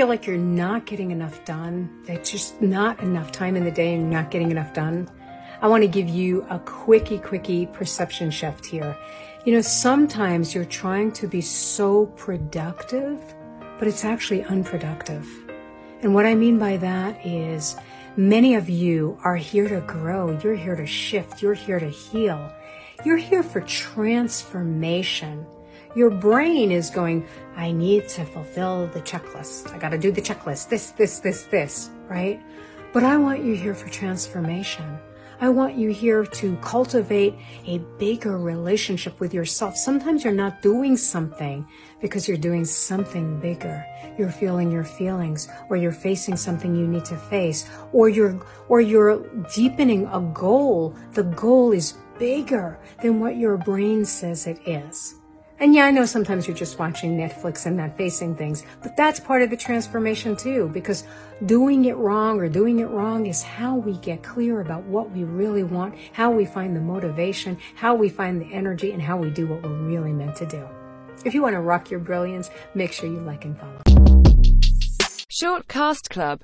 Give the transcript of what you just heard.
feel like you're not getting enough done, that just not enough time in the day and you're not getting enough done, I want to give you a quickie, quickie perception shift here. You know, sometimes you're trying to be so productive, but it's actually unproductive. And what I mean by that is many of you are here to grow. You're here to shift. You're here to heal. You're here for transformation. Your brain is going, I need to fulfill the checklist. I got to do the checklist. This, this, this, this, right? But I want you here for transformation. I want you here to cultivate a bigger relationship with yourself. Sometimes you're not doing something because you're doing something bigger. You're feeling your feelings or you're facing something you need to face or you're, or you're deepening a goal. The goal is bigger than what your brain says it is. And yeah, I know sometimes you're just watching Netflix and not facing things, but that's part of the transformation too, because doing it wrong or doing it wrong is how we get clear about what we really want, how we find the motivation, how we find the energy, and how we do what we're really meant to do. If you want to rock your brilliance, make sure you like and follow. Short Cast Club